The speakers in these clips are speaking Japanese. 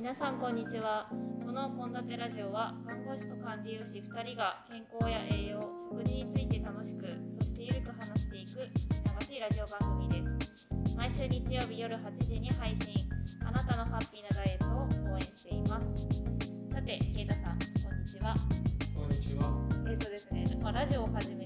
皆さんこんにちは。この献立ラジオは看護師と管理栄養士2人が健康や栄養食事について楽しくそしてゆるく話していく流しいラジオ番組です。毎週日曜日夜8時に配信あなたのハッピーなダイエットを応援しています。さてケイタさんこんにちは。こんにちは。えっ、とですね、まあ、ラジオを始め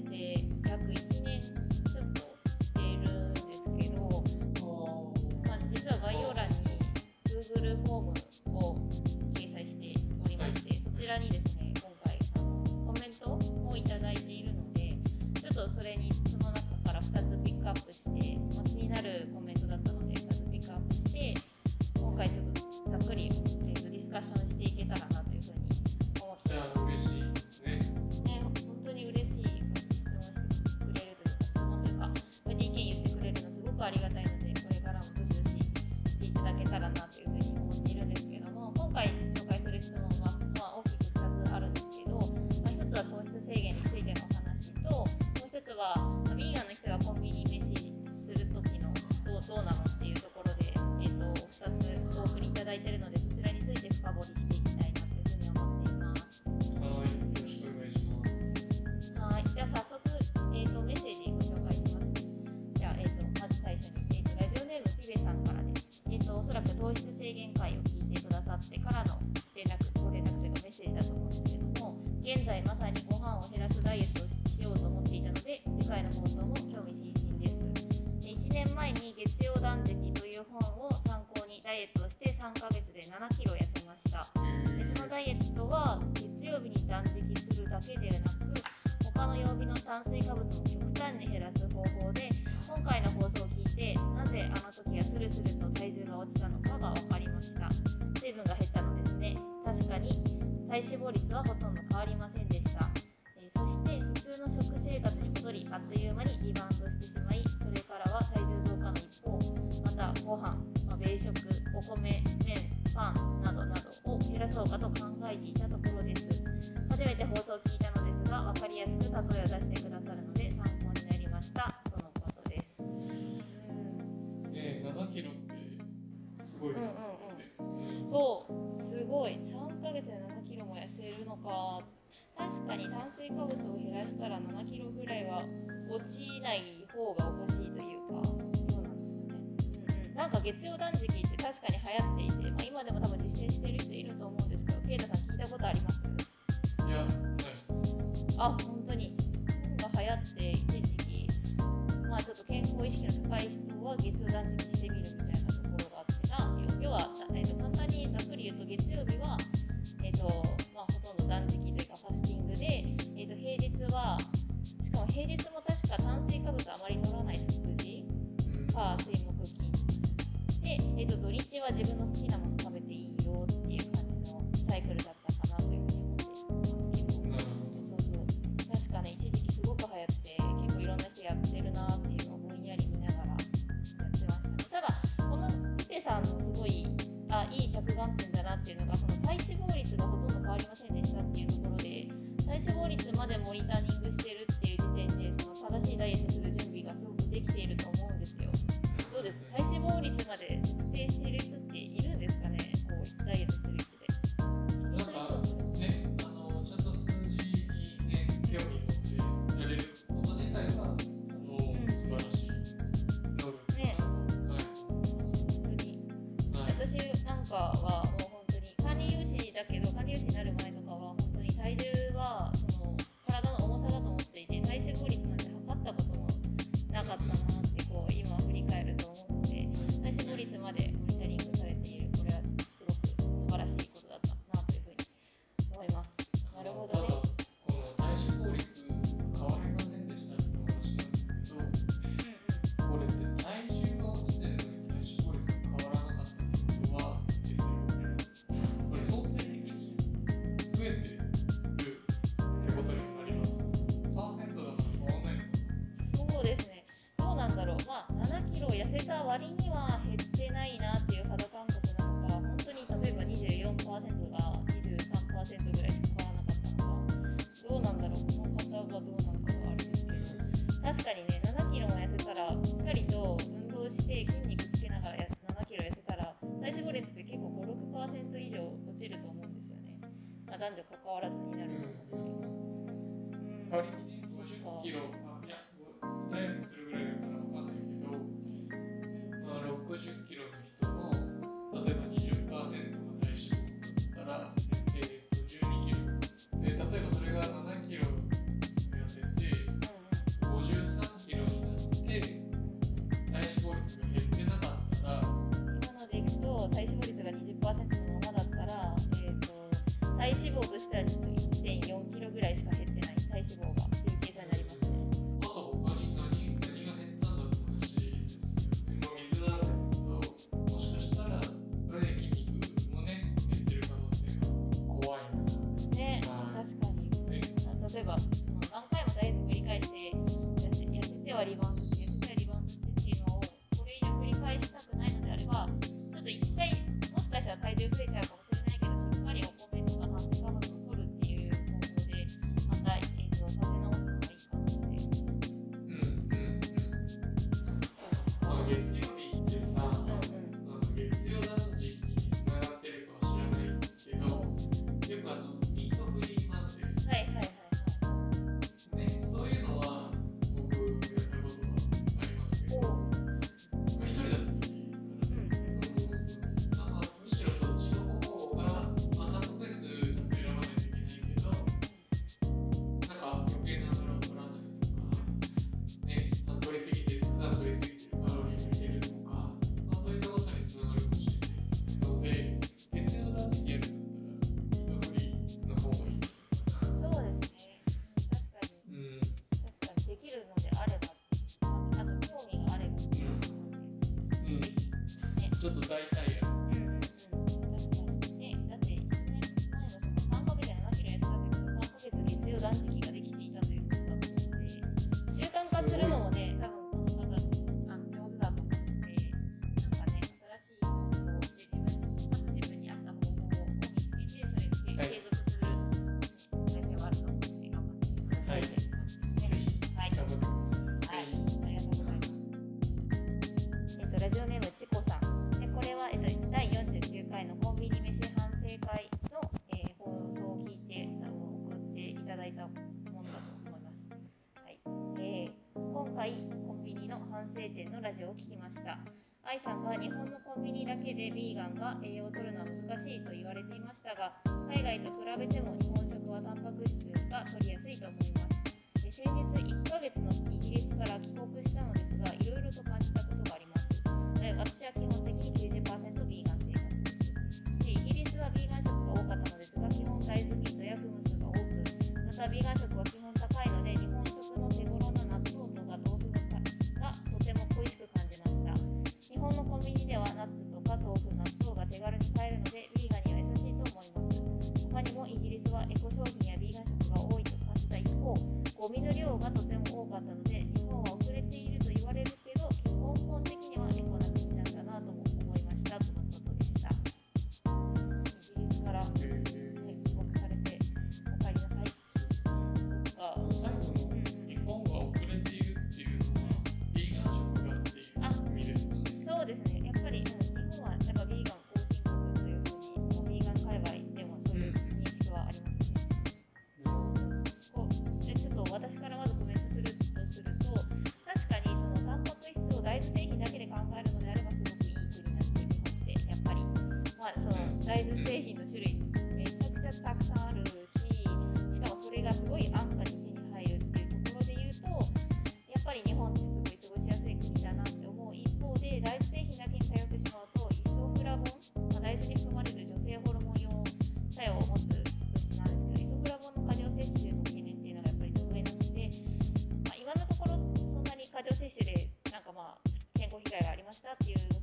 ってからの連絡、ご連絡というかメッセージだと思うんですけども、現在まさにご飯を減らすダイエットをしようと思っていたので、次回の放送も興味津々です。1年前に月曜断食という本を参考にダイエットをして3ヶ月で7キロ痩せました。でそのダイエットは月曜日に断食するだけではなく他の曜日の炭水化物も極端に減らす方法で体脂肪率はほとんど変わりませんでした、えーそして普通の食生活に戻りあっという間にリバウンドしてしまいそれからは体重増加の一方またご飯、まあ、米食お米麺パンなどなどを減らそうかと考えていたしたら7キロぐらいは落ちない方がおかしいというか。そうなんですよね、うん。うん、なんか月曜断食って確かに流行っていて、まあ、今でも多分実践してる人いると思うんですけどケイタさん聞いたことあります？いや、ないです。あ火水木金。で、えー、と土日は自分の好きなもの食べていいよっていう感じのサイクルだったかなというふうに思ってますけど。なるほそうそう確かね一時期すごく流行って結構いろんな人やってるなっていうのをぼんやり見ながらやってました。ねただこのピペさんのすごいあいい着眼点だなっていうのがその体脂肪率がほとんど変わりませんでしたっていうところで体脂肪率までモニタリングかはもう本当に管理栄養士だけどぐらいしか買わなかったかどうなんだろうこの方はどうなのかはあるんですけど。確かにね7キロも痩せたらしっかりと運動して筋肉つけながら7キロ痩せたら体脂肪率って結構56%以上落ちると思うんですよね、まあ、男女関わらずになると思うんですけど。うん。xuất từ Tây 生店のラジオを聞きました。愛さんは日本のコンビニだけでヴィーガンが栄養を取るのは難しいと言われていましたが、海外と比べても日本食はタンパク質が取りやすいと思います。先日1ヶ月のイギリスから帰国したのですが、いろいろと感じたことがあります。私は基本的に90%ヴィーガン生活です。でイギリスはヴィーガン食が多かったのですが、基本大豆ミートやフムスが多く、またヴィーガン食は基本の量がと大豆製品の種類めちゃくちゃたくさんあるししかもそれがすごい安価に手に入るっていうところで言うとやっぱり日本ってすごい過ごしやすい国だなって思う一方で大豆製品だけに頼ってしまうとイソフラボン、まあ、大豆に含まれる女性ホルモン用作用を持つ物質なんですけどイソフラボンの過剰摂取の懸念っていうのがやっぱり得意なので、まあ、今のところそんなに過剰摂取でなんかまあ健康被害がありましたっていう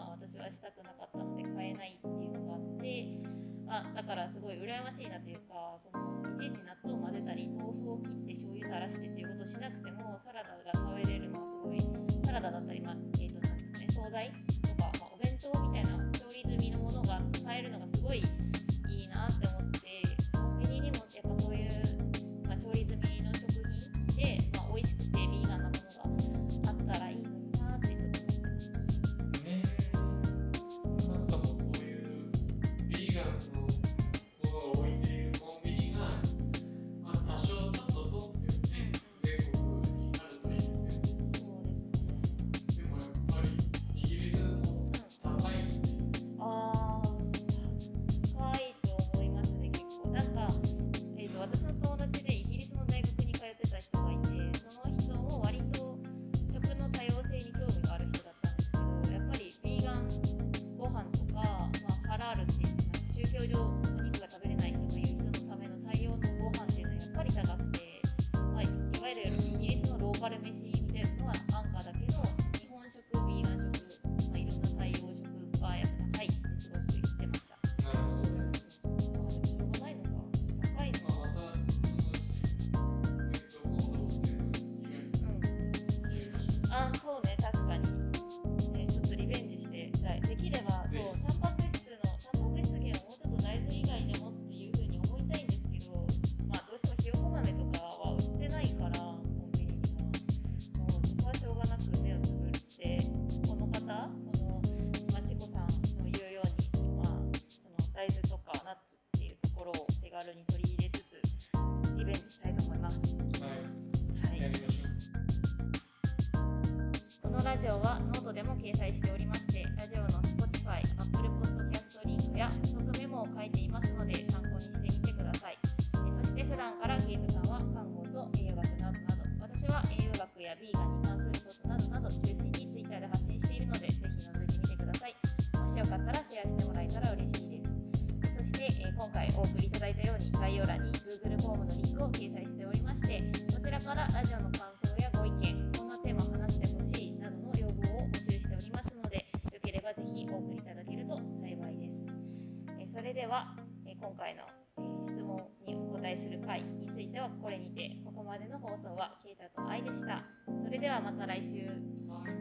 は私はしたくなかったので買えないっていうのがあってあだからすごい羨ましいなというかそのいちいち納豆を混ぜたり豆腐を切って醤油垂らしてっていうことしなくてもサラダが食べれるのはすごいサラダだったり、まあえーとなんですかね、惣菜とか、まあ、お弁当みたいな掲載しては、え今回の、え質問にお答えする回についてはこれにてここまでの放送はケイタと愛でしたそれではまた来週。